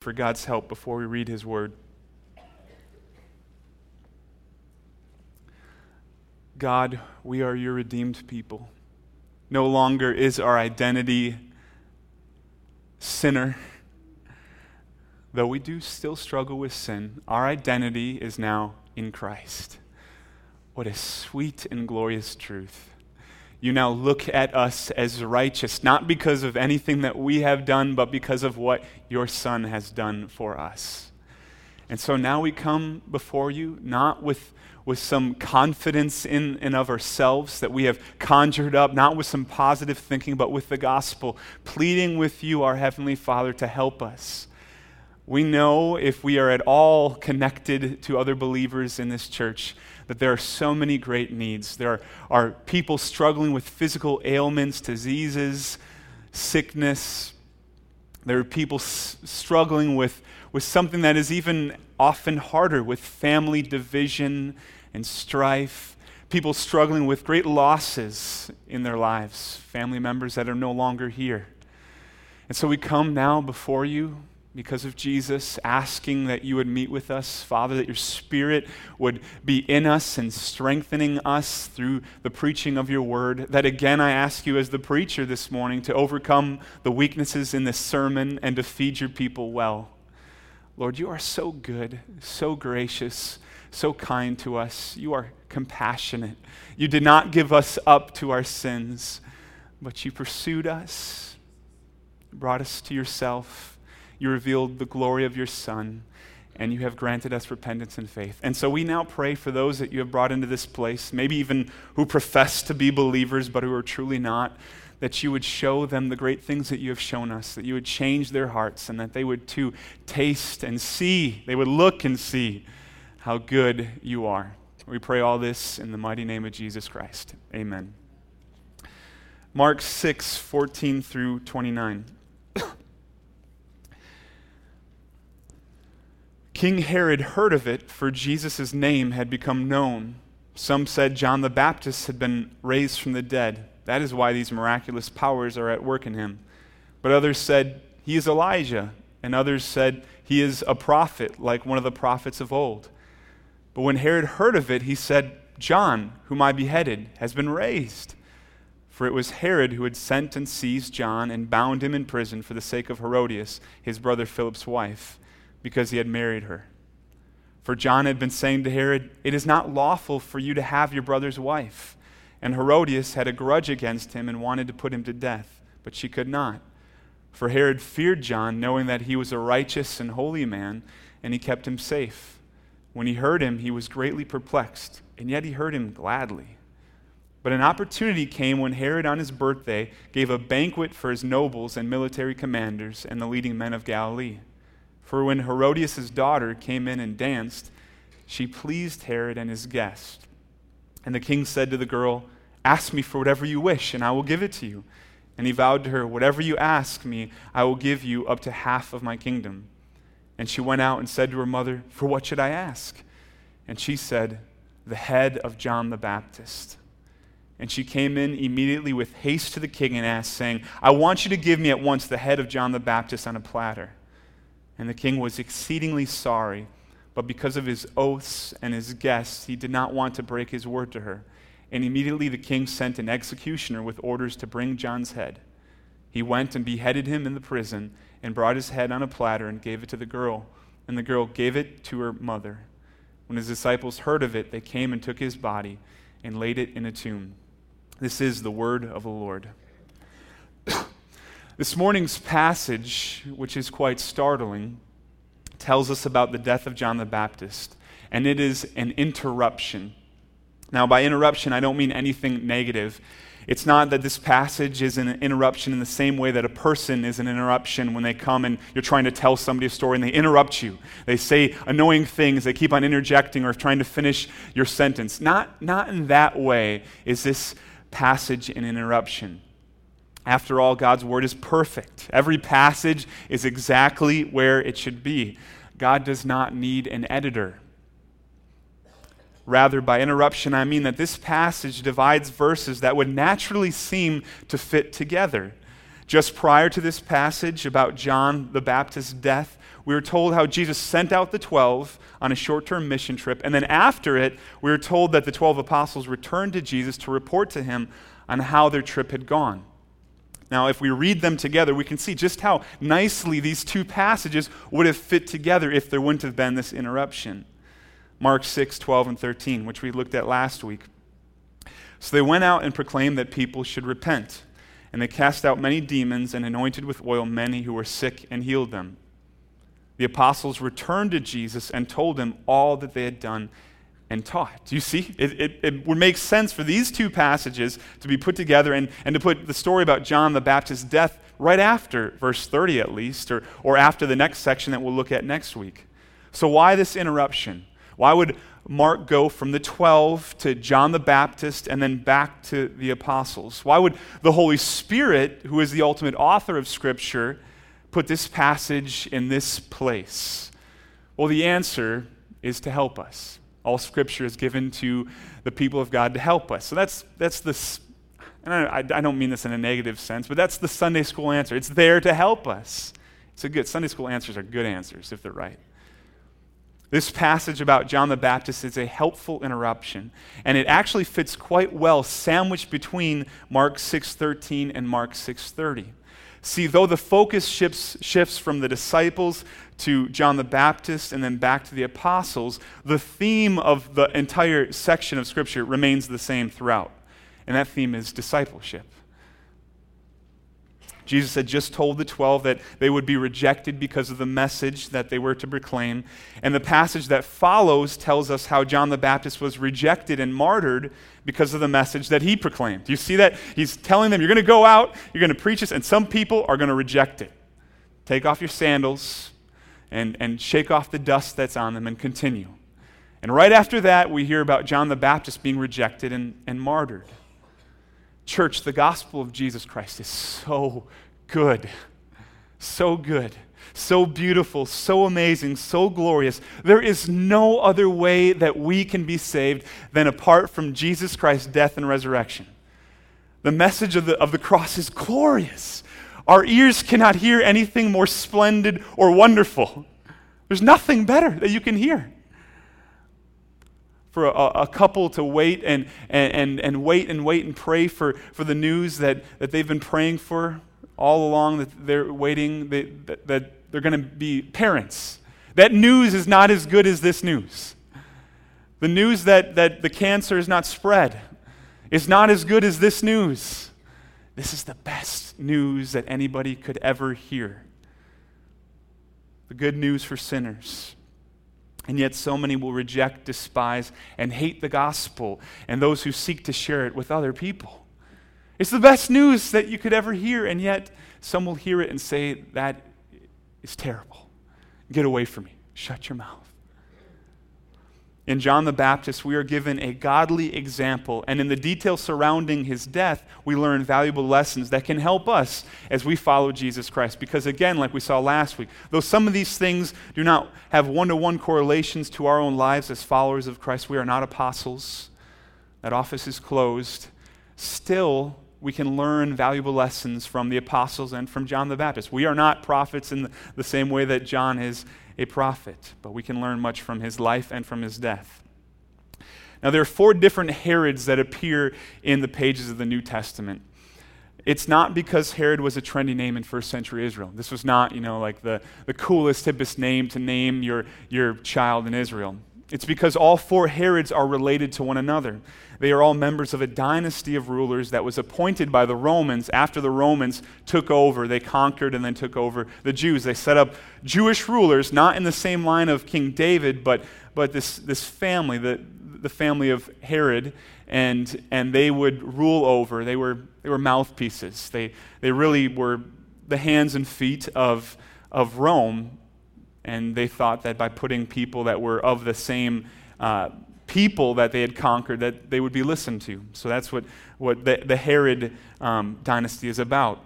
for God's help before we read His Word. God, we are your redeemed people. No longer is our identity sinner. Though we do still struggle with sin, our identity is now in Christ. What a sweet and glorious truth you now look at us as righteous, not because of anything that we have done, but because of what your Son has done for us. And so now we come before you, not with, with some confidence in and of ourselves that we have conjured up, not with some positive thinking, but with the gospel, pleading with you, our Heavenly Father, to help us. We know if we are at all connected to other believers in this church, that there are so many great needs. There are, are people struggling with physical ailments, diseases, sickness. There are people s- struggling with, with something that is even often harder, with family division and strife. People struggling with great losses in their lives, family members that are no longer here. And so we come now before you because of Jesus, asking that you would meet with us, Father, that your Spirit would be in us and strengthening us through the preaching of your word. That again, I ask you as the preacher this morning to overcome the weaknesses in this sermon and to feed your people well. Lord, you are so good, so gracious, so kind to us. You are compassionate. You did not give us up to our sins, but you pursued us, brought us to yourself you revealed the glory of your Son, and you have granted us repentance and faith. And so we now pray for those that you have brought into this place, maybe even who profess to be believers but who are truly not, that you would show them the great things that you have shown us, that you would change their hearts, and that they would too taste and see, they would look and see how good you are. We pray all this in the mighty name of Jesus Christ. Amen. Mark 6, 14 through 29. King Herod heard of it, for Jesus' name had become known. Some said John the Baptist had been raised from the dead. That is why these miraculous powers are at work in him. But others said, He is Elijah. And others said, He is a prophet, like one of the prophets of old. But when Herod heard of it, he said, John, whom I beheaded, has been raised. For it was Herod who had sent and seized John and bound him in prison for the sake of Herodias, his brother Philip's wife because he had married her. For John had been saying to Herod, It is not lawful for you to have your brother's wife. And Herodias had a grudge against him and wanted to put him to death, but she could not. For Herod feared John, knowing that he was a righteous and holy man, and he kept him safe. When he heard him, he was greatly perplexed, and yet he heard him gladly. But an opportunity came when Herod, on his birthday, gave a banquet for his nobles and military commanders and the leading men of Galilee. For when Herodias' daughter came in and danced, she pleased Herod and his guest. And the king said to the girl, Ask me for whatever you wish, and I will give it to you. And he vowed to her, Whatever you ask me, I will give you up to half of my kingdom. And she went out and said to her mother, For what should I ask? And she said, The head of John the Baptist. And she came in immediately with haste to the king and asked, saying, I want you to give me at once the head of John the Baptist on a platter. And the king was exceedingly sorry, but because of his oaths and his guests, he did not want to break his word to her. And immediately the king sent an executioner with orders to bring John's head. He went and beheaded him in the prison, and brought his head on a platter and gave it to the girl. And the girl gave it to her mother. When his disciples heard of it, they came and took his body and laid it in a tomb. This is the word of the Lord. This morning's passage, which is quite startling, tells us about the death of John the Baptist, and it is an interruption. Now, by interruption, I don't mean anything negative. It's not that this passage is an interruption in the same way that a person is an interruption when they come and you're trying to tell somebody a story and they interrupt you. They say annoying things, they keep on interjecting or trying to finish your sentence. Not, not in that way is this passage an interruption. After all, God's word is perfect. Every passage is exactly where it should be. God does not need an editor. Rather, by interruption, I mean that this passage divides verses that would naturally seem to fit together. Just prior to this passage about John the Baptist's death, we were told how Jesus sent out the 12 on a short term mission trip. And then after it, we were told that the 12 apostles returned to Jesus to report to him on how their trip had gone. Now, if we read them together, we can see just how nicely these two passages would have fit together if there wouldn't have been this interruption. Mark 6, 12, and 13, which we looked at last week. So they went out and proclaimed that people should repent. And they cast out many demons and anointed with oil many who were sick and healed them. The apostles returned to Jesus and told him all that they had done and taught. Do you see? It, it, it, would make sense for these two passages to be put together and, and to put the story about John the Baptist's death right after verse 30 at least, or, or after the next section that we'll look at next week. So, why this interruption? Why would Mark go from the 12 to John the Baptist and then back to the apostles? Why would the Holy Spirit, who is the ultimate author of Scripture, put this passage in this place? Well, the answer is to help us. All scripture is given to the people of God to help us. So that's, that's the, and I, I don't mean this in a negative sense, but that's the Sunday school answer. It's there to help us. It's a good, Sunday school answers are good answers if they're right. This passage about John the Baptist is a helpful interruption, and it actually fits quite well sandwiched between Mark 6:13 and Mark 6:30. See, though the focus shifts, shifts from the disciples to John the Baptist and then back to the apostles, the theme of the entire section of Scripture remains the same throughout. And that theme is discipleship. Jesus had just told the 12 that they would be rejected because of the message that they were to proclaim. And the passage that follows tells us how John the Baptist was rejected and martyred because of the message that he proclaimed. You see that? He's telling them, You're going to go out, you're going to preach this, and some people are going to reject it. Take off your sandals and, and shake off the dust that's on them and continue. And right after that, we hear about John the Baptist being rejected and, and martyred. Church, the gospel of Jesus Christ is so good. So good. So beautiful. So amazing. So glorious. There is no other way that we can be saved than apart from Jesus Christ's death and resurrection. The message of the, of the cross is glorious. Our ears cannot hear anything more splendid or wonderful. There's nothing better that you can hear for a, a, couple to wait and, and, and wait and wait and pray for, for the news that, that they've been praying for all along, that they're waiting, that, that, that they're going to be parents. That news is not as good as this news. The news that, that the cancer is not spread is not as good as this news. This is the best news that anybody could ever hear. The good news for sinners. And yet, so many will reject, despise, and hate the gospel and those who seek to share it with other people. It's the best news that you could ever hear, and yet some will hear it and say, That is terrible. Get away from me. Shut your mouth. In John the Baptist, we are given a godly example, and in the details surrounding his death, we learn valuable lessons that can help us as we follow Jesus Christ. Because, again, like we saw last week, though some of these things do not have one to one correlations to our own lives as followers of Christ, we are not apostles, that office is closed, still, we can learn valuable lessons from the apostles and from John the Baptist. We are not prophets in the same way that John is a prophet, but we can learn much from his life and from his death. Now, there are four different Herods that appear in the pages of the New Testament. It's not because Herod was a trendy name in first century Israel. This was not, you know, like the, the coolest, hippest name to name your, your child in Israel. It's because all four Herods are related to one another. They are all members of a dynasty of rulers that was appointed by the Romans after the Romans took over. They conquered and then took over the Jews. They set up Jewish rulers, not in the same line of King David, but, but this, this family, the, the family of Herod, and, and they would rule over. They were, they were mouthpieces. They, they really were the hands and feet of, of Rome, and they thought that by putting people that were of the same uh, people that they had conquered that they would be listened to. So that's what, what the, the Herod um, dynasty is about,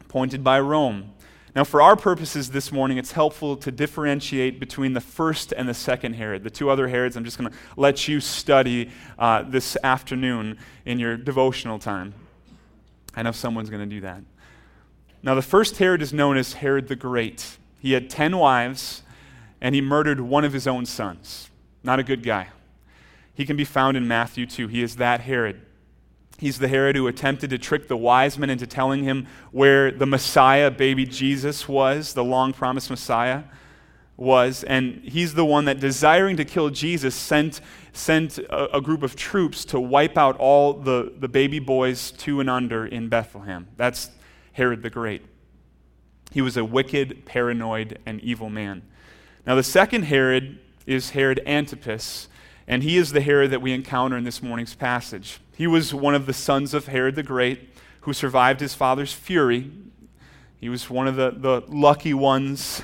appointed by Rome. Now, for our purposes this morning, it's helpful to differentiate between the first and the second Herod. The two other Herods, I'm just going to let you study uh, this afternoon in your devotional time. I know someone's going to do that. Now, the first Herod is known as Herod the Great. He had 10 wives, and he murdered one of his own sons. Not a good guy. He can be found in Matthew 2. He is that Herod. He's the Herod who attempted to trick the wise men into telling him where the Messiah, baby Jesus, was, the long promised Messiah was. And he's the one that, desiring to kill Jesus, sent, sent a, a, group of troops to wipe out all the, the baby boys two and under in Bethlehem. That's Herod the Great. He was a wicked, paranoid, and evil man. Now, the second Herod is Herod Antipas, and he is the Herod that we encounter in this morning's passage. He was one of the sons of Herod the Great who survived his father's fury. He was one of the, the lucky ones,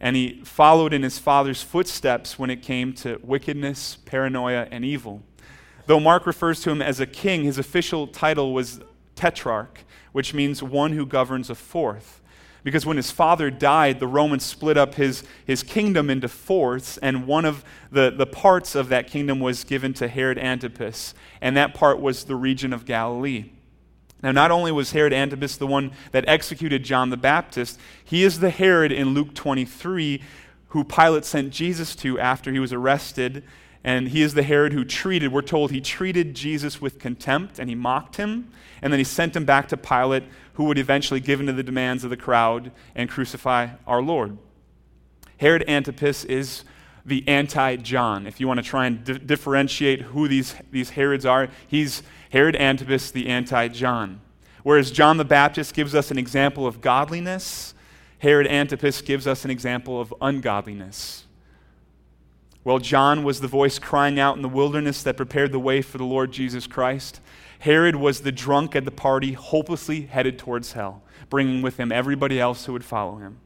and he followed in his father's footsteps when it came to wickedness, paranoia, and evil. Though Mark refers to him as a king, his official title was tetrarch, which means one who governs a fourth. Because when his father died, the Romans split up his, his kingdom into fourths, and one of the, the parts of that kingdom was given to Herod Antipas, and that part was the region of Galilee. Now, not only was Herod Antipas the one that executed John the Baptist, he is the Herod in Luke 23 who Pilate sent Jesus to after he was arrested. And he is the Herod who treated, we're told he treated Jesus with contempt and he mocked him. And then he sent him back to Pilate, who would eventually give in to the demands of the crowd and crucify our Lord. Herod Antipas is the anti John. If you want to try and di- differentiate who these, these Herods are, he's Herod Antipas, the anti John. Whereas John the Baptist gives us an example of godliness, Herod Antipas gives us an example of ungodliness. Well, John was the voice crying out in the wilderness that prepared the way for the Lord Jesus Christ. Herod was the drunk at the party, hopelessly headed towards hell, bringing with him everybody else who would follow him.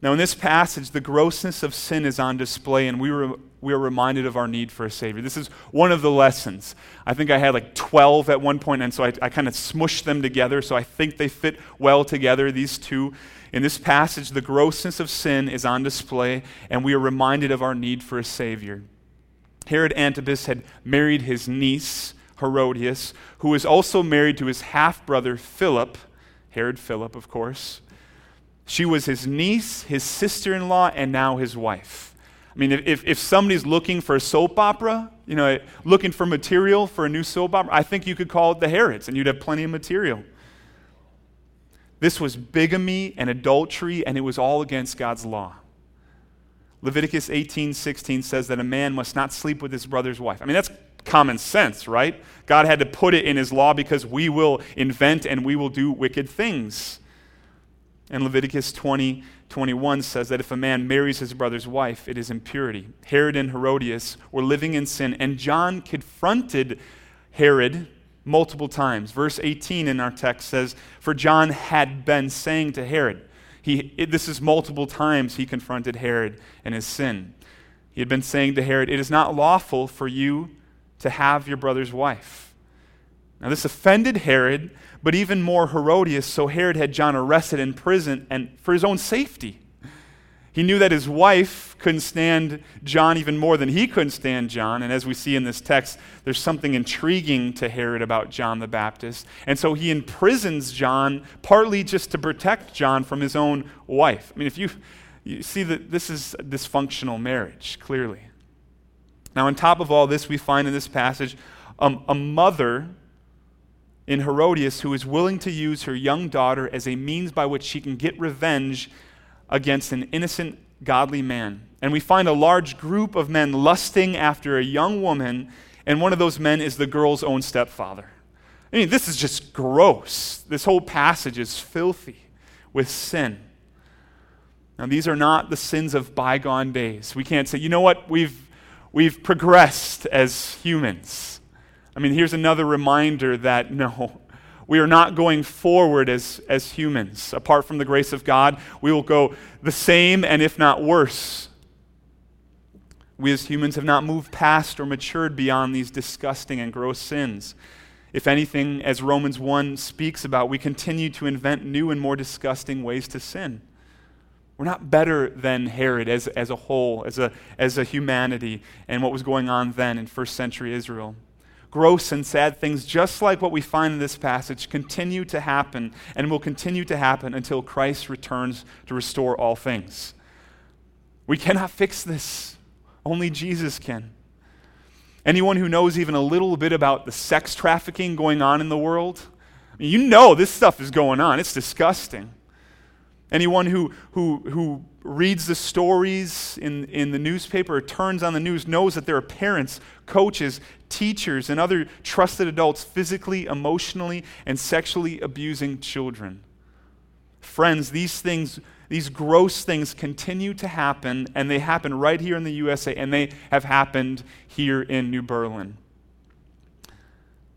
Now, in this passage, the grossness of sin is on display, and we, re- we are reminded of our need for a Savior. This is one of the lessons. I think I had like 12 at one point, and so I, I kind of smushed them together, so I think they fit well together, these two. In this passage, the grossness of sin is on display, and we are reminded of our need for a Savior. Herod Antipas had married his niece, Herodias, who was also married to his half brother Philip, Herod Philip, of course. She was his niece, his sister in law, and now his wife. I mean, if, if somebody's looking for a soap opera, you know, looking for material for a new soap opera, I think you could call it the Herods, and you'd have plenty of material. This was bigamy and adultery, and it was all against God's law. Leviticus 18:16 says that a man must not sleep with his brother's wife. I mean, that's common sense, right? God had to put it in his law because we will invent and we will do wicked things. And Leviticus 20, 21 says that if a man marries his brother's wife, it is impurity. Herod and Herodias were living in sin, and John confronted Herod multiple times. Verse 18 in our text says, For John had been saying to Herod, he, it, this is multiple times he confronted Herod and his sin. He had been saying to Herod, It is not lawful for you to have your brother's wife. Now, this offended Herod, but even more Herodias, so Herod had John arrested in prison and for his own safety. He knew that his wife couldn't stand John even more than he couldn't stand John. And as we see in this text, there's something intriguing to Herod about John the Baptist. And so he imprisons John partly just to protect John from his own wife. I mean, if you, you see that this is a dysfunctional marriage, clearly. Now, on top of all this, we find in this passage um, a mother in Herodias who is willing to use her young daughter as a means by which she can get revenge against an innocent, godly man. And we find a large group of men lusting after a young woman, and one of those men is the girl's own stepfather. I mean, this is just gross. This whole passage is filthy with sin. Now, these are not the sins of bygone days. We can't say, you know what, we've We've progressed as humans. I mean, here's another reminder that no, we are not going forward as, as humans. Apart from the grace of God, we will go the same and if not worse. We as humans have not moved past or matured beyond these disgusting and gross sins. If anything, as Romans 1 speaks about, we continue to invent new and more disgusting ways to sin. We're not better than Herod as, as a whole, as a, as a humanity, and what was going on then in first century Israel. gross and sad things, just like what we find in this passage, continue to happen and will continue to happen until Christ returns to restore all things. We cannot fix this, only Jesus can. Anyone who knows even a little bit about the sex trafficking going on in the world, you know this stuff is going on. It's disgusting. Anyone who, who, who reads the stories in, in the newspaper or turns on the news knows that there are parents, coaches, teachers, and other trusted adults physically, emotionally, and sexually abusing children. Friends, these things, these gross things continue to happen, and they happen right here in the USA, and they have happened here in New Berlin.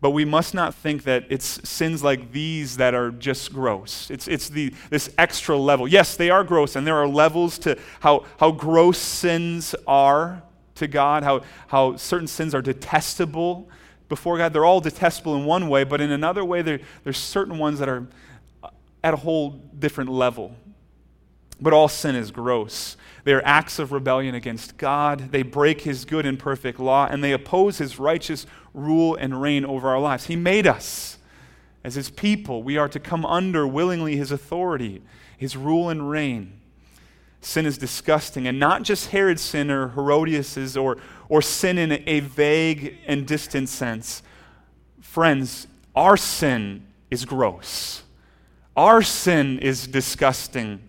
But we must not think that it's sins like these that are just gross. It's, it's the, this extra level. Yes, they are gross, and there are levels to how, how gross sins are to God, how, how certain sins are detestable before God. They're all detestable in one way, but in another way, there, there's certain ones that are at a whole different level. But all sin is gross. They are acts of rebellion against God. They break his good and perfect law, and they oppose his righteous rule and reign over our lives. He made us as his people. We are to come under willingly his authority, his rule and reign. Sin is disgusting, and not just Herod's sin or Herodias's or, or sin in a vague and distant sense. Friends, our sin is gross. Our sin is disgusting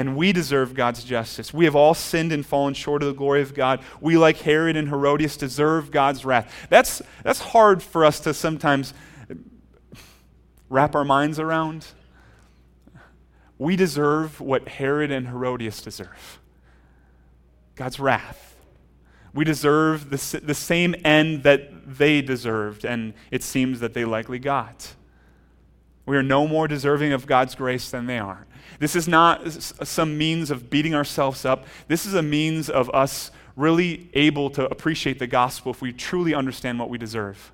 and we deserve God's justice. We have all sinned and fallen short of the glory of God. We, like Herod and Herodias, deserve God's wrath. That's, that's hard for us to sometimes wrap our minds around. We deserve what Herod and Herodias deserve God's wrath. We deserve the, the same end that they deserved, and it seems that they likely got. We are no more deserving of God's grace than they are. This is not some means of beating ourselves up. This is a means of us really able to appreciate the gospel if we truly understand what we deserve.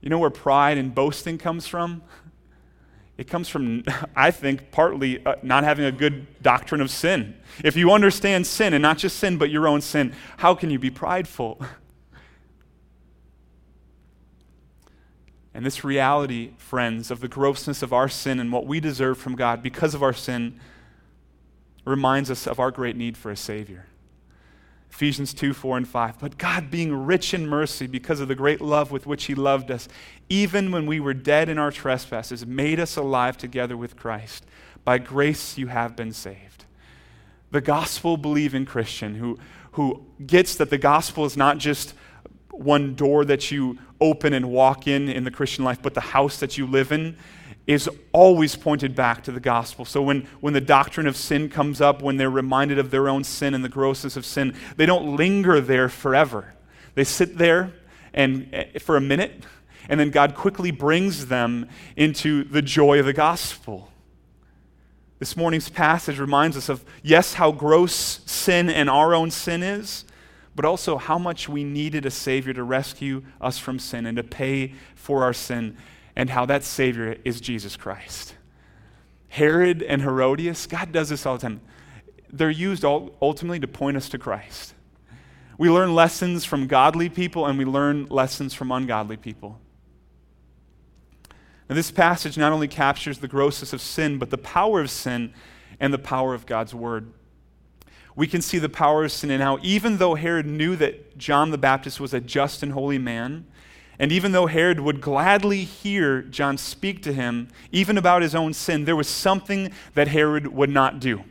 You know where pride and boasting comes from? It comes from, I think, partly uh, not having a good doctrine of sin. If you understand sin, and not just sin, but your own sin, how can you be prideful? And this reality, friends, of the grossness of our sin and what we deserve from God because of our sin reminds us of our great need for a Savior. Ephesians 2 4 and 5. But God, being rich in mercy because of the great love with which He loved us, even when we were dead in our trespasses, made us alive together with Christ. By grace you have been saved. The gospel believing Christian who, who gets that the gospel is not just one door that you open and walk in in the Christian life, but the house that you live in is always pointed back to the gospel. So when, when the doctrine of sin comes up, when they're reminded of their own sin and the grossness of sin, they don't linger there forever. They sit there and eh, for a minute, and then God quickly brings them into the joy of the gospel. This morning's passage reminds us of, yes, how gross sin and our own sin is, but also how much we needed a Savior to rescue us from sin and to pay for our sin, and how that Savior is Jesus Christ. Herod and Herodias, God does this all the time. They're used ultimately to point us to Christ. We learn lessons from godly people and we learn lessons from ungodly people. Now, this passage not only captures the grossness of sin, but the power of sin and the power of God's word we can see the power of sin and how, even though Herod knew that John the Baptist was a just and holy man, and even though Herod would gladly hear John speak to him, even about his own sin, there was something that Herod would not do.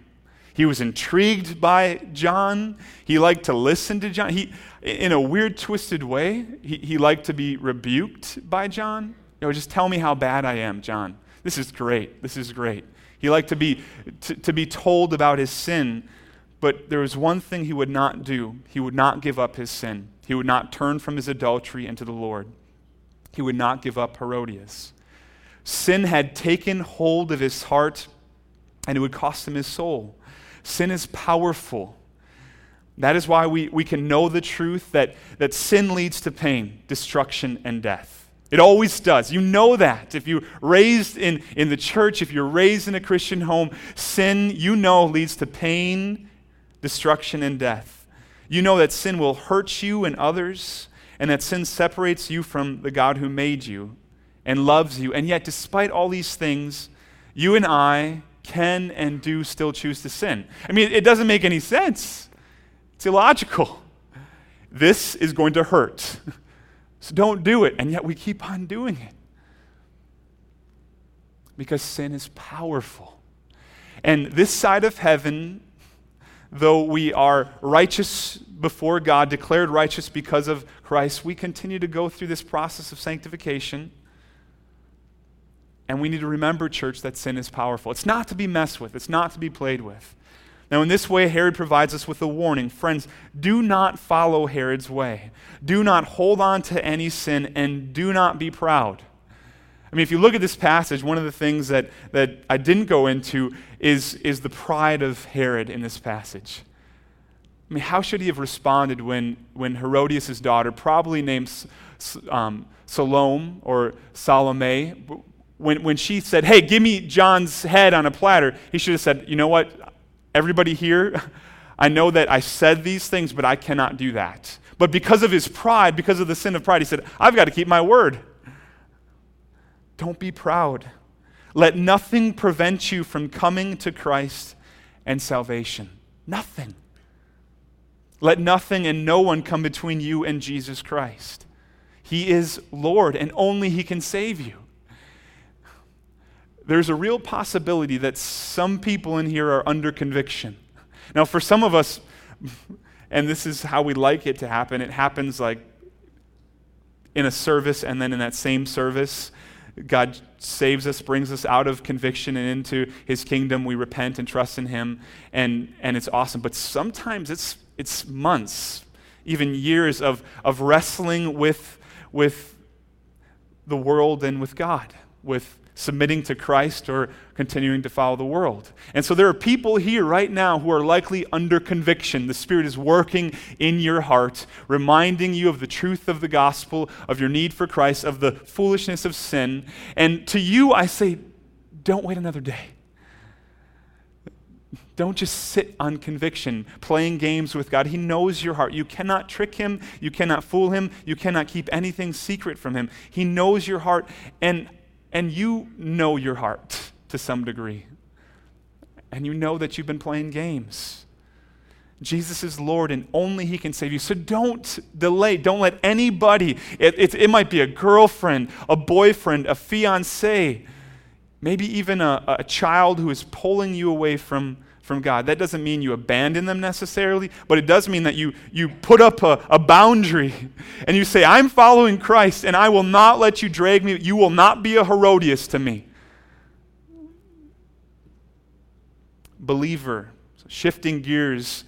He was intrigued by John. He liked to listen to John. He, in a weird, twisted way, he, he liked to be rebuked by John. You know, just tell me how bad I am, John. This is great. This is great. He liked to be, to, to be told about his sin. But there was one thing he would not do he would not give up his sin. He would not turn from his adultery into the Lord. He would not give up Herodias. Sin had taken hold of his heart, and it would cost him his soul. Sin is powerful. That is why we, we can know the truth that, that sin leads to pain, destruction, and death. It always does. You know that. If you're raised in, in the church, if you're raised in a Christian home, sin, you know, leads to pain, destruction, and death. You know that sin will hurt you and others, and that sin separates you from the God who made you and loves you. And yet, despite all these things, you and I can and do still choose to sin. I mean, it doesn't make any sense, it's illogical. This is going to hurt. So don't do it. And yet we keep on doing it. Because sin is powerful. And this side of heaven, though we are righteous before God, declared righteous because of Christ, we continue to go through this process of sanctification. And we need to remember, church, that sin is powerful. It's not to be messed with, it's not to be played with. Now, in this way, Herod provides us with a warning. Friends, do not follow Herod's way. Do not hold on to any sin, and do not be proud. I mean, if you look at this passage, one of the things that, that I didn't go into is, is the pride of Herod in this passage. I mean, how should he have responded when, when Herodias' daughter, probably named um, Salome or Salome, when, when she said, Hey, give me John's head on a platter, he should have said, You know what? Everybody here, I know that I said these things, but I cannot do that. But because of his pride, because of the sin of pride, he said, I've got to keep my word. Don't be proud. Let nothing prevent you from coming to Christ and salvation. Nothing. Let nothing and no one come between you and Jesus Christ. He is Lord, and only He can save you there's a real possibility that some people in here are under conviction. Now, for some of us, and this is how we like it to happen, it happens like in a service, and then in that same service, God saves us, brings us out of conviction and into his kingdom. We repent and trust in him, and, and it's awesome. But sometimes it's, it's months, even years of, of wrestling with, with the world and with God, with submitting to Christ or continuing to follow the world. And so there are people here right now who are likely under conviction. The Spirit is working in your heart, reminding you of the truth of the gospel, of your need for Christ, of the foolishness of sin. And to you, I say, don't wait another day. Don't just sit on conviction, playing games with God. He knows your heart. You cannot trick him. You cannot fool him. You cannot keep anything secret from him. He knows your heart. And and you know your heart to some degree. And you know that you've been playing games. Jesus is Lord and only He can save you. So don't delay. Don't let anybody, it, it, it might be a girlfriend, a boyfriend, a fiance, maybe even a, a child who is pulling you away from from God. That doesn't mean you abandon them necessarily, but it does mean that you, you put up a, a boundary and you say, I'm following Christ and I will not let you drag me. You will not be a Herodias to me. Believer, shifting gears,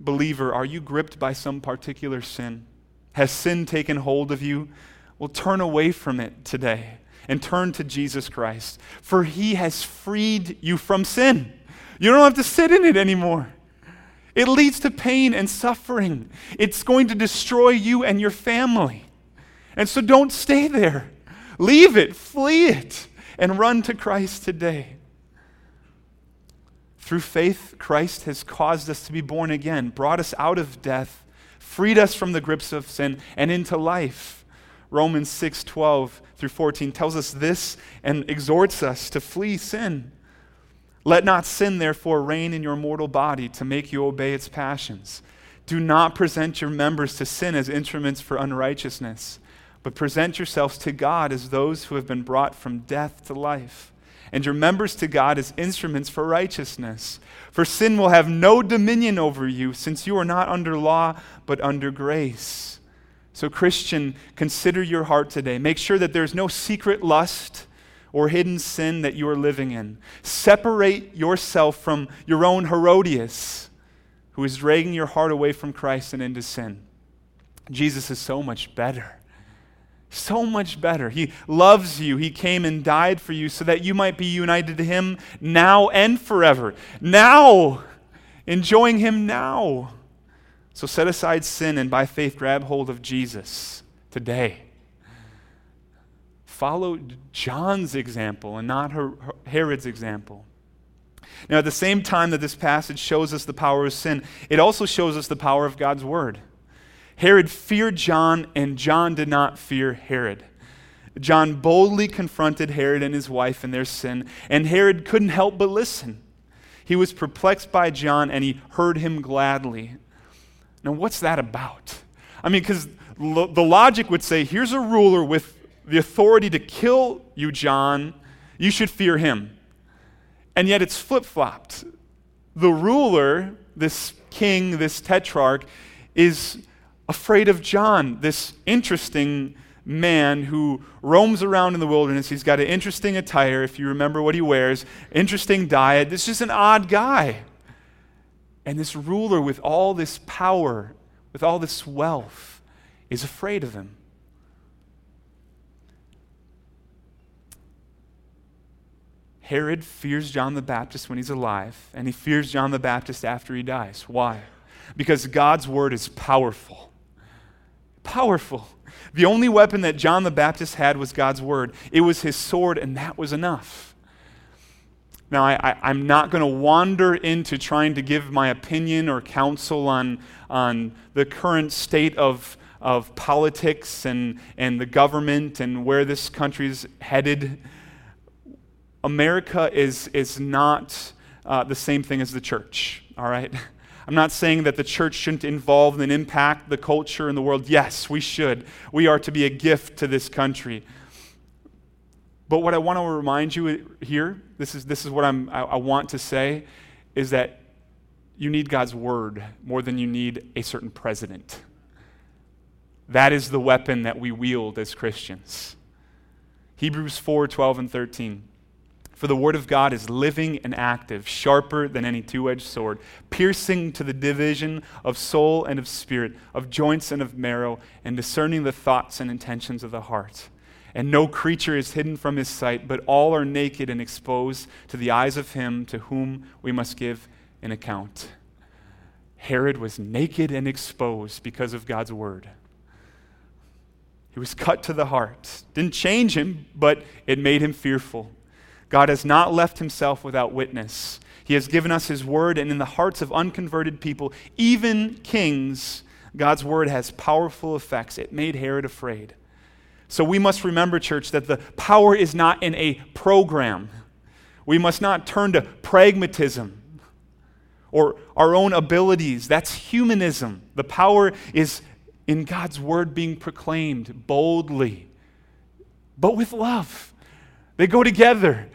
believer, are you gripped by some particular sin? Has sin taken hold of you? Well, turn away from it today and turn to Jesus Christ, for he has freed you from sin. You don't have to sit in it anymore. It leads to pain and suffering. It's going to destroy you and your family. And so don't stay there. Leave it, flee it, and run to Christ today. Through faith, Christ has caused us to be born again, brought us out of death, freed us from the grips of sin, and into life. Romans 6 12 through 14 tells us this and exhorts us to flee sin. Let not sin, therefore, reign in your mortal body to make you obey its passions. Do not present your members to sin as instruments for unrighteousness, but present yourselves to God as those who have been brought from death to life, and your members to God as instruments for righteousness. For sin will have no dominion over you, since you are not under law, but under grace. So, Christian, consider your heart today. Make sure that there's no secret lust or hidden sin that you are living in. Separate yourself from your own Herodias, who is dragging your heart away from Christ and into sin. Jesus is so much better. So much better. He loves you. He came and died for you so that you might be united to Him now and forever. Now, enjoying Him now. So set aside sin and by faith grab hold of Jesus today follow John's example and not Herod's example. Now, at the same time that this passage shows us the power of sin, it also shows us the power of God's word. Herod feared John, and John did not fear Herod. John boldly confronted Herod and his wife in their sin, and Herod couldn't help but listen. He was perplexed by John, and he heard him gladly. Now, what's that about? I mean, because lo- the logic would say here's a ruler with the authority to kill you, John. You should fear him. And yet it's flip flopped. The ruler, this king, this tetrarch, is afraid of John, this interesting man who roams around in the wilderness. He's got an interesting attire, if you remember what he wears, interesting diet. This is an odd guy. And this ruler with all this power, with all this wealth, is afraid of him. Herod fears John the Baptist when he's alive, and he fears John the Baptist after he dies. Why? Because God's word is powerful. Powerful. The only weapon that John the Baptist had was God's word. It was his sword, and that was enough. Now, I, am not going to wander into trying to give my opinion or counsel on, on the current state of, of politics and, and the government and where this country's headed. America is, is not uh, the same thing as the church, all right? I'm not saying that the church shouldn't involve and impact the culture in the world. Yes, we should. We are to be a gift to this country. But what I want to remind you here, this is, this is what I'm, I, I want to say, is that you need God's word more than you need a certain president. That is the weapon that we wield as Christians. Hebrews 4 12 and 13. For the word of God is living and active, sharper than any two edged sword, piercing to the division of soul and of spirit, of joints and of marrow, and discerning the thoughts and intentions of the heart. And no creature is hidden from his sight, but all are naked and exposed to the eyes of him to whom we must give an account. Herod was naked and exposed because of God's word. He was cut to the heart. Didn't change him, but it made him fearful. God has not left himself without witness. He has given us his word, and in the hearts of unconverted people, even kings, God's word has powerful effects. It made Herod afraid. So we must remember, church, that the power is not in a program. We must not turn to pragmatism or our own abilities. That's humanism. The power is in God's word being proclaimed boldly, but with love. They go together.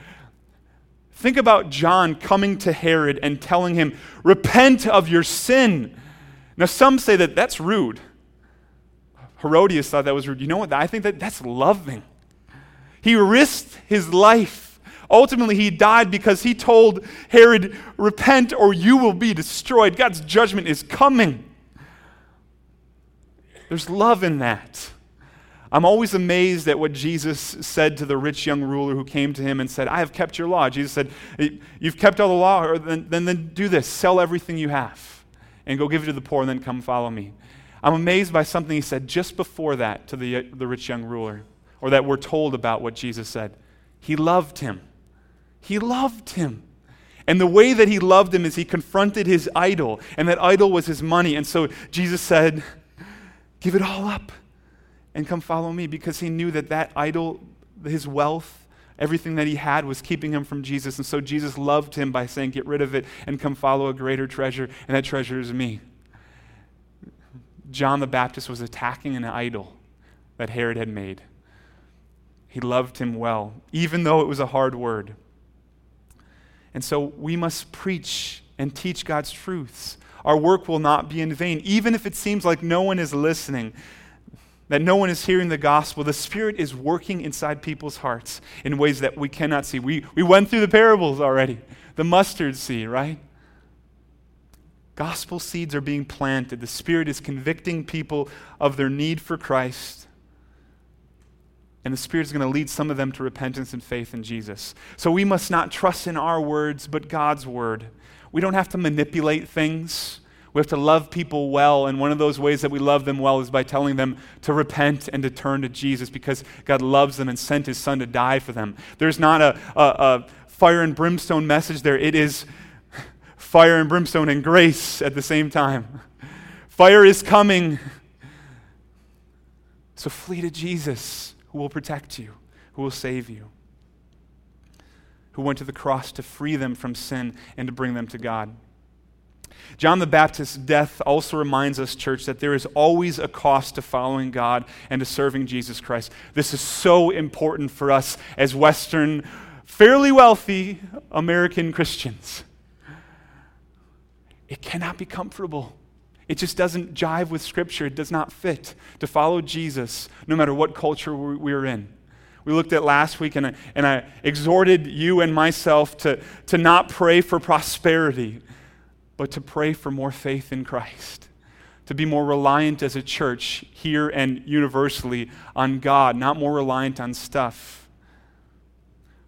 Think about John coming to Herod and telling him, Repent of your sin. Now, some say that that's rude. Herodias thought that was rude. You know what? I think that that's loving. He risked his life. Ultimately, he died because he told Herod, Repent or you will be destroyed. God's judgment is coming. There's love in that. I'm always amazed at what Jesus said to the rich young ruler who came to him and said, I have kept your law. Jesus said, You've kept all the law, or then, then, then do this sell everything you have and go give it to the poor, and then come follow me. I'm amazed by something he said just before that to the, the rich young ruler, or that we're told about what Jesus said. He loved him. He loved him. And the way that he loved him is he confronted his idol, and that idol was his money. And so Jesus said, Give it all up and come follow me because he knew that that idol, his wealth, everything that he had was keeping him from Jesus. And so Jesus loved him by saying, Get rid of it and come follow a greater treasure, and that treasure is me. John the Baptist was attacking an idol that Herod had made. He loved him well, even though it was a hard word. And so we must preach and teach God's truths. Our work will not be in vain, even if it seems like no one is listening that no one is hearing the gospel. The Spirit is working inside people's hearts in ways that we cannot see. We, we went through the parables already, the mustard seed, right? Gospel seeds are being planted. The Spirit is convicting people of their need for Christ. And the Spirit is going to lead some of them to repentance and faith in Jesus. So we must not trust in our words, but God's word. We don't have to manipulate things. We have to love people well, and one of those ways that we love them well is by telling them to repent and to turn to Jesus because God loves them and sent his son to die for them. There's not a, a, a fire and brimstone message there, it is fire and brimstone and grace at the same time. Fire is coming, So flee to Jesus, who will protect you, who will save you, who went to the cross to free them from sin and to bring them to God. John the Baptist's death also reminds us, church, that there is always a cost to following God and to serving Jesus Christ. This is so important for us as Western, fairly wealthy American Christians. It cannot be comfortable. It just doesn't jive with Scripture. It does not fit to follow Jesus no matter what culture we're in. We looked at last week, and I, and I exhorted you and myself to, to not pray for prosperity, but to pray for more faith in Christ, to be more reliant as a church here and universally on God, not more reliant on stuff.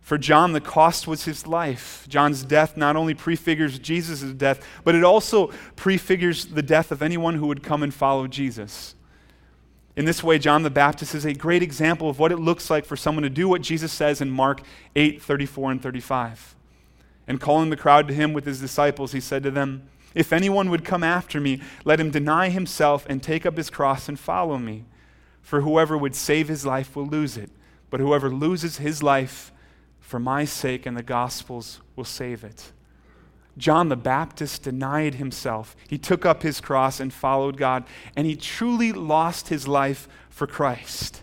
For John, the cost was his life. John's death not only prefigures Jesus' death, but it also prefigures the death of anyone who would come and follow Jesus. In this way, John the Baptist is a great example of what it looks like for someone to do what Jesus says in Mark 8 34 and 35. And calling the crowd to him with his disciples, he said to them, If anyone would come after me, let him deny himself and take up his cross and follow me. For whoever would save his life will lose it, but whoever loses his life for my sake and the gospel's will save it. John the Baptist denied himself. He took up his cross and followed God, and he truly lost his life for Christ.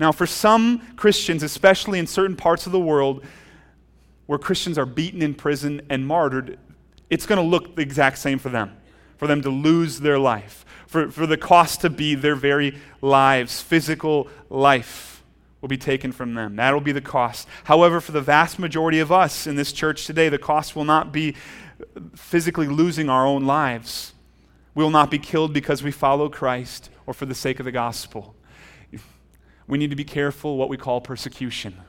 Now, for some Christians, especially in certain parts of the world, where Christians are beaten in prison and martyred, it's going to look the exact same for them, for them to lose their life, for, for the cost to be their very lives, physical life will be taken from them. That will be the cost. However, for the vast majority of us in this church today, the cost will not be physically losing our own lives. We will not be killed because we follow Christ or for the sake of the gospel. We need to be careful what we call persecution.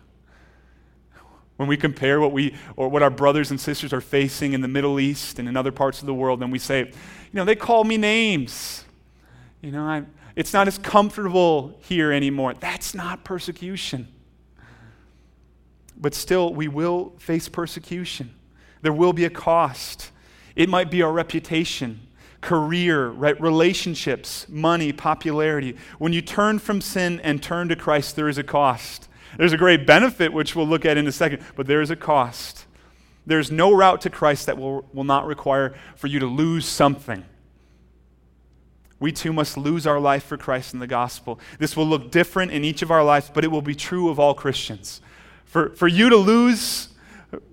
When we compare what we or what our brothers and sisters are facing in the Middle East and in other parts of the world, then we say, you know, they call me names. You know, I, it's not as comfortable here anymore. That's not persecution. But still, we will face persecution. There will be a cost. It might be our reputation, career, right, relationships, money, popularity. When you turn from sin and turn to Christ, there is a cost. There's a great benefit, which we'll look at in a second, but there is a cost. There's no route to Christ that will, will not require for you to lose something. We too must lose our life for Christ in the gospel. This will look different in each of our lives, but it will be true of all Christians. For, for you to lose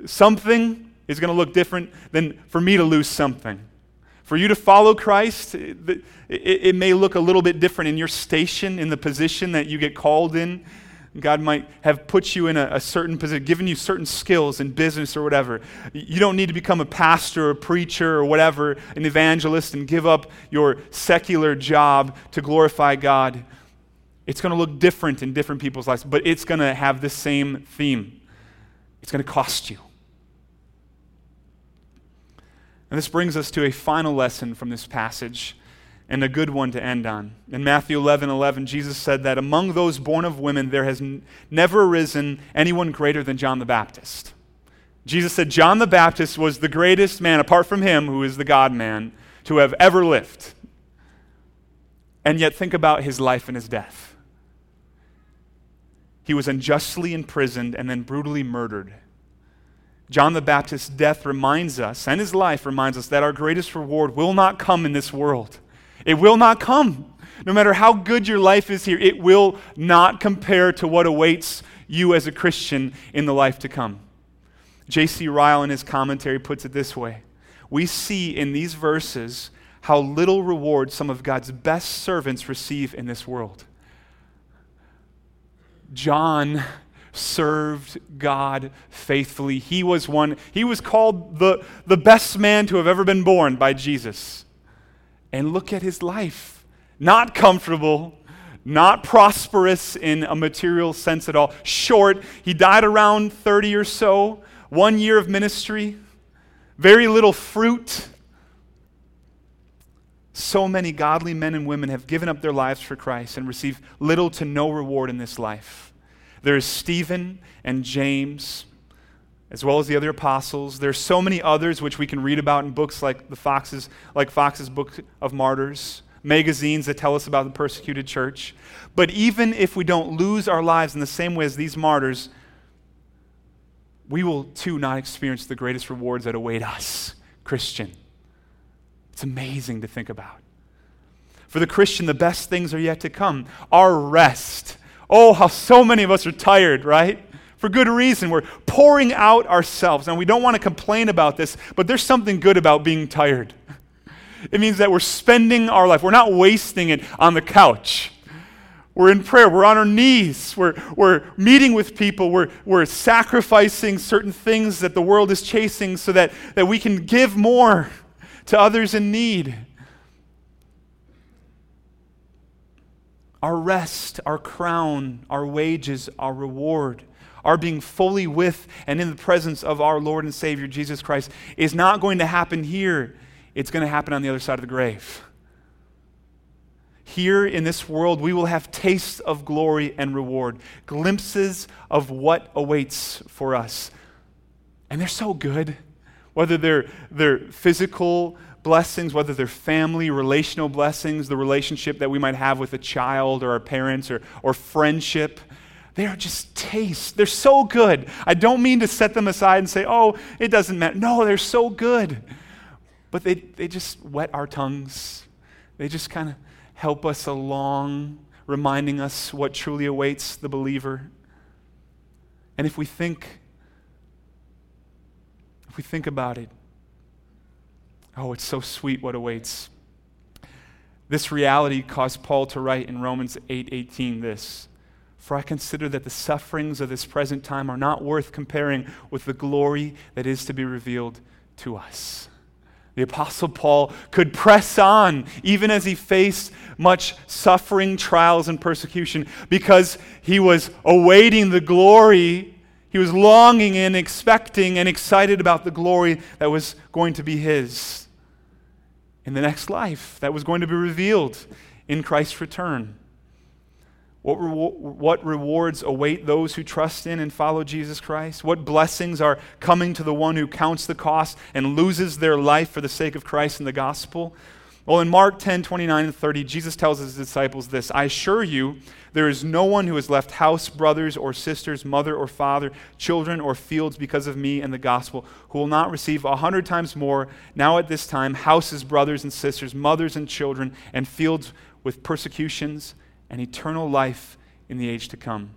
something is going to look different than for me to lose something. For you to follow Christ, it, it, it may look a little bit different in your station, in the position that you get called in. God might have put you in a, a, certain position, given you certain skills in business or whatever. You don't need to become a pastor or a preacher or whatever, an evangelist, and give up your secular job to glorify God. It's going to look different in different people's lives, but it's going to have the same theme. It's going to cost you. And this brings us to a final lesson from this passage and a good one to end on. In Matthew 11 11, Jesus said that among those born of women, there has n- never arisen anyone greater than John the Baptist. Jesus said John the Baptist was the greatest man, apart from him, who is the God man, to have ever lived. And yet, think about his life and his death. He was unjustly imprisoned and then brutally murdered. John the Baptist's death reminds us, and his life reminds us, that our greatest reward will not come in this world. It will not come. No matter how good your life is here, it will not compare to what awaits you as a Christian in the life to come. J.C. Ryle, in his commentary, puts it this way We see in these verses how little reward some of God's best servants receive in this world. John served God faithfully. He was one, he was called the, the best man to have ever been born by Jesus. And look at his life. Not comfortable, not prosperous in a material sense at all. Short, he died around 30 or so, one year of ministry, very little fruit. So many godly men and women have given up their lives for Christ and received little to no reward in this life. There's Stephen and James as well as the other apostles. There's so many others which we can read about in books like the Foxe's, like Foxe's Book of Martyrs. magazines that tell us about the persecuted church. But even if we don't lose our lives in the same way as these martyrs, we will too not experience the greatest rewards that await us, Christian. It's amazing to think about. For the Christian, the best things are yet to come. Our rest. Oh, how so many of us are tired, right? For good reason. We're pouring out ourselves. And we don't want to complain about this, but there's something good about being tired. It means that we're spending our life, we're not wasting it on the couch. We're in prayer. We're on our knees. We're, we're meeting with people. We're, we're sacrificing certain things that the world is chasing so that, that we can give more to others in need. Our rest, our crown, our wages, our reward, our being fully with and in the presence of our Lord and Savior Jesus Christ is not going to happen here. It's going to happen on the other side of the grave. Here in this world, we will have tastes of glory and reward, glimpses of what awaits for us. And they're so good, whether they're, they're physical blessings, whether they're family, relational blessings, the relationship that we might have with a child or our parents, or, or friendship. They are just taste. They're so good. I don't mean to set them aside and say, oh, it doesn't matter. No, they're so good. But they, they just wet our tongues. They just kind of help us along, reminding us what truly awaits the believer. And if we think, if we think about it, oh, it's so sweet what awaits. This reality caused Paul to write in Romans 8:18 this. For I consider that the sufferings of this present time are not worth comparing with the glory that is to be revealed to us. The Apostle Paul could press on even as he faced much suffering, trials, and persecution because he was awaiting the glory. He was longing and expecting and excited about the glory that was going to be his in the next life, that was going to be revealed in Christ's return. What, what rewards await those who trust in and follow Jesus Christ? What blessings are coming to the one who counts the cost and loses their life for the sake of Christ and the gospel? Well, in Mark 10 29 and 30, Jesus tells his disciples this I assure you, there is no one who has left house, brothers or sisters, mother or father, children or fields because of me and the gospel, who will not receive a hundred times more now at this time houses, brothers and sisters, mothers and children, and fields with persecutions and eternal life in the age to come.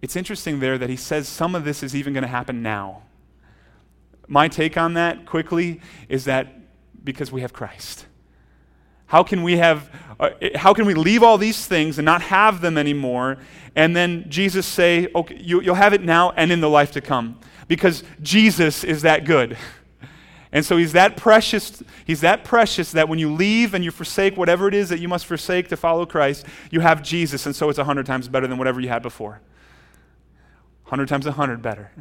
It's interesting there that he says some of this is even going to happen now. My take on that quickly is that because we have Christ. How can we have uh, how can we leave all these things and not have them anymore and then Jesus say, "Okay, you, you'll have it now and in the life to come." Because Jesus is that good. And so he's that precious, he's that precious that when you leave and you forsake whatever it is that you must forsake to follow Christ, you have Jesus, and so it's a hundred times better than whatever you had before. Hundred times a hundred better.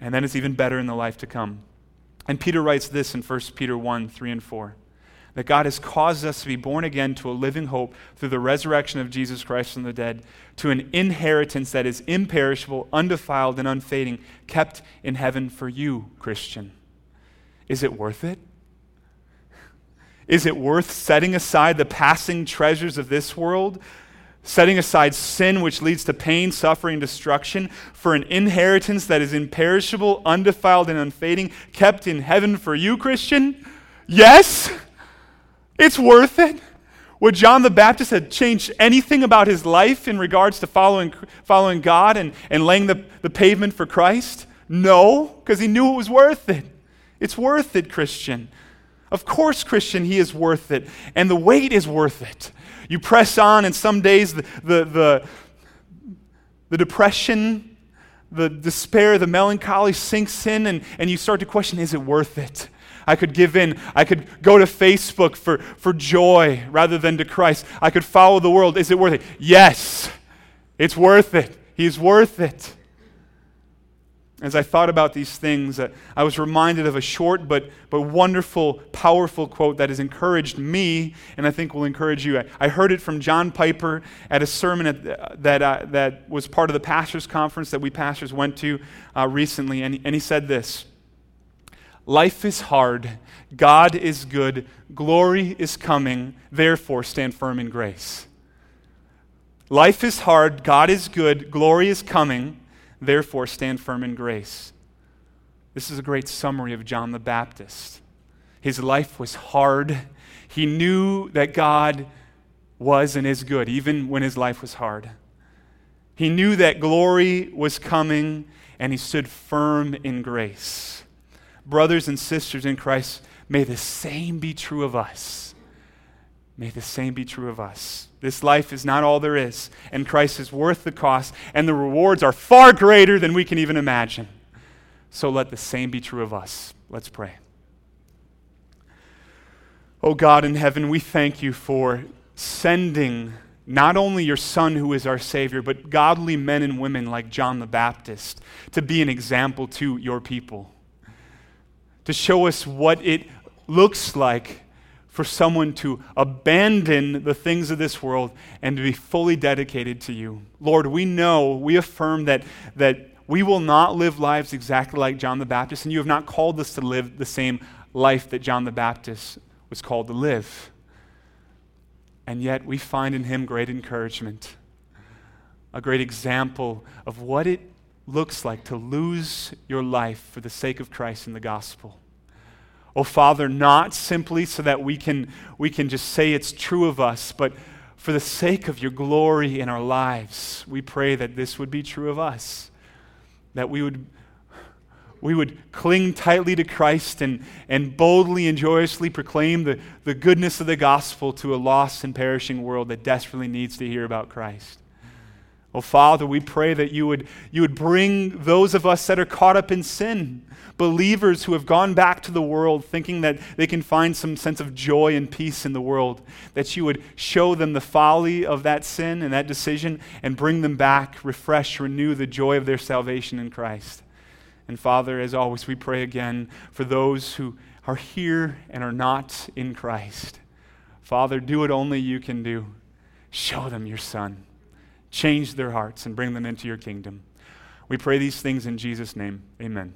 And then it's even better in the life to come. And Peter writes this in 1 Peter 1 3 and 4 that God has caused us to be born again to a living hope through the resurrection of Jesus Christ from the dead, to an inheritance that is imperishable, undefiled, and unfading, kept in heaven for you, Christian. Is it worth it? Is it worth setting aside the passing treasures of this world, setting aside sin which leads to pain, suffering, destruction, for an inheritance that is imperishable, undefiled, and unfading, kept in heaven for you, Christian? Yes! It's worth it. Would John the Baptist have changed anything about his life in regards to following, following God and, and laying the, the pavement for Christ? No, because he knew it was worth it. It's worth it, Christian. Of course, Christian, he is worth it. And the wait is worth it. You press on, and some days the, the, the, the depression, the despair, the melancholy sinks in, and, and you start to question is it worth it? I could give in. I could go to Facebook for, for joy rather than to Christ. I could follow the world. Is it worth it? Yes, it's worth it. He's worth it. As I thought about these things, I was reminded of a short but, but wonderful, powerful quote that has encouraged me and I think will encourage you. I, I heard it from John Piper at a sermon at, uh, that, uh, that was part of the pastors' conference that we pastors went to uh, recently, and, and he said this Life is hard. God is good. Glory is coming. Therefore, stand firm in grace. Life is hard. God is good. Glory is coming. Therefore, stand firm in grace. This is a great summary of John the Baptist. His life was hard. He knew that God was and is good, even when his life was hard. He knew that glory was coming, and he stood firm in grace. Brothers and sisters in Christ, may the same be true of us. May the same be true of us. This life is not all there is, and Christ is worth the cost, and the rewards are far greater than we can even imagine. So let the same be true of us. Let's pray. Oh God in heaven, we thank you for sending not only your Son, who is our Savior, but godly men and women like John the Baptist to be an example to your people, to show us what it looks like for someone to abandon the things of this world and to be fully dedicated to you. Lord, we know, we affirm that, that we will not live lives exactly like John the Baptist, and you have not called us to live the same life that John the Baptist was called to live. And yet we find in him great encouragement, a great example of what it looks like to lose your life for the sake of Christ and the gospel. Oh, Father, not simply so that we can, we can just say it's true of us, but for the sake of your glory in our lives, we pray that this would be true of us. That we would, we would cling tightly to Christ and, and boldly and joyously proclaim the, the goodness of the gospel to a lost and perishing world that desperately needs to hear about Christ. Oh, Father, we pray that you would, you would bring those of us that are caught up in sin, believers who have gone back to the world thinking that they can find some sense of joy and peace in the world, that you would show them the folly of that sin and that decision and bring them back, refresh, renew the joy of their salvation in Christ. And Father, as always, we pray again for those who are here and are not in Christ. Father, do what only you can do. Show them your Son change their hearts and bring them into your kingdom. We pray these things in Jesus' name. Amen.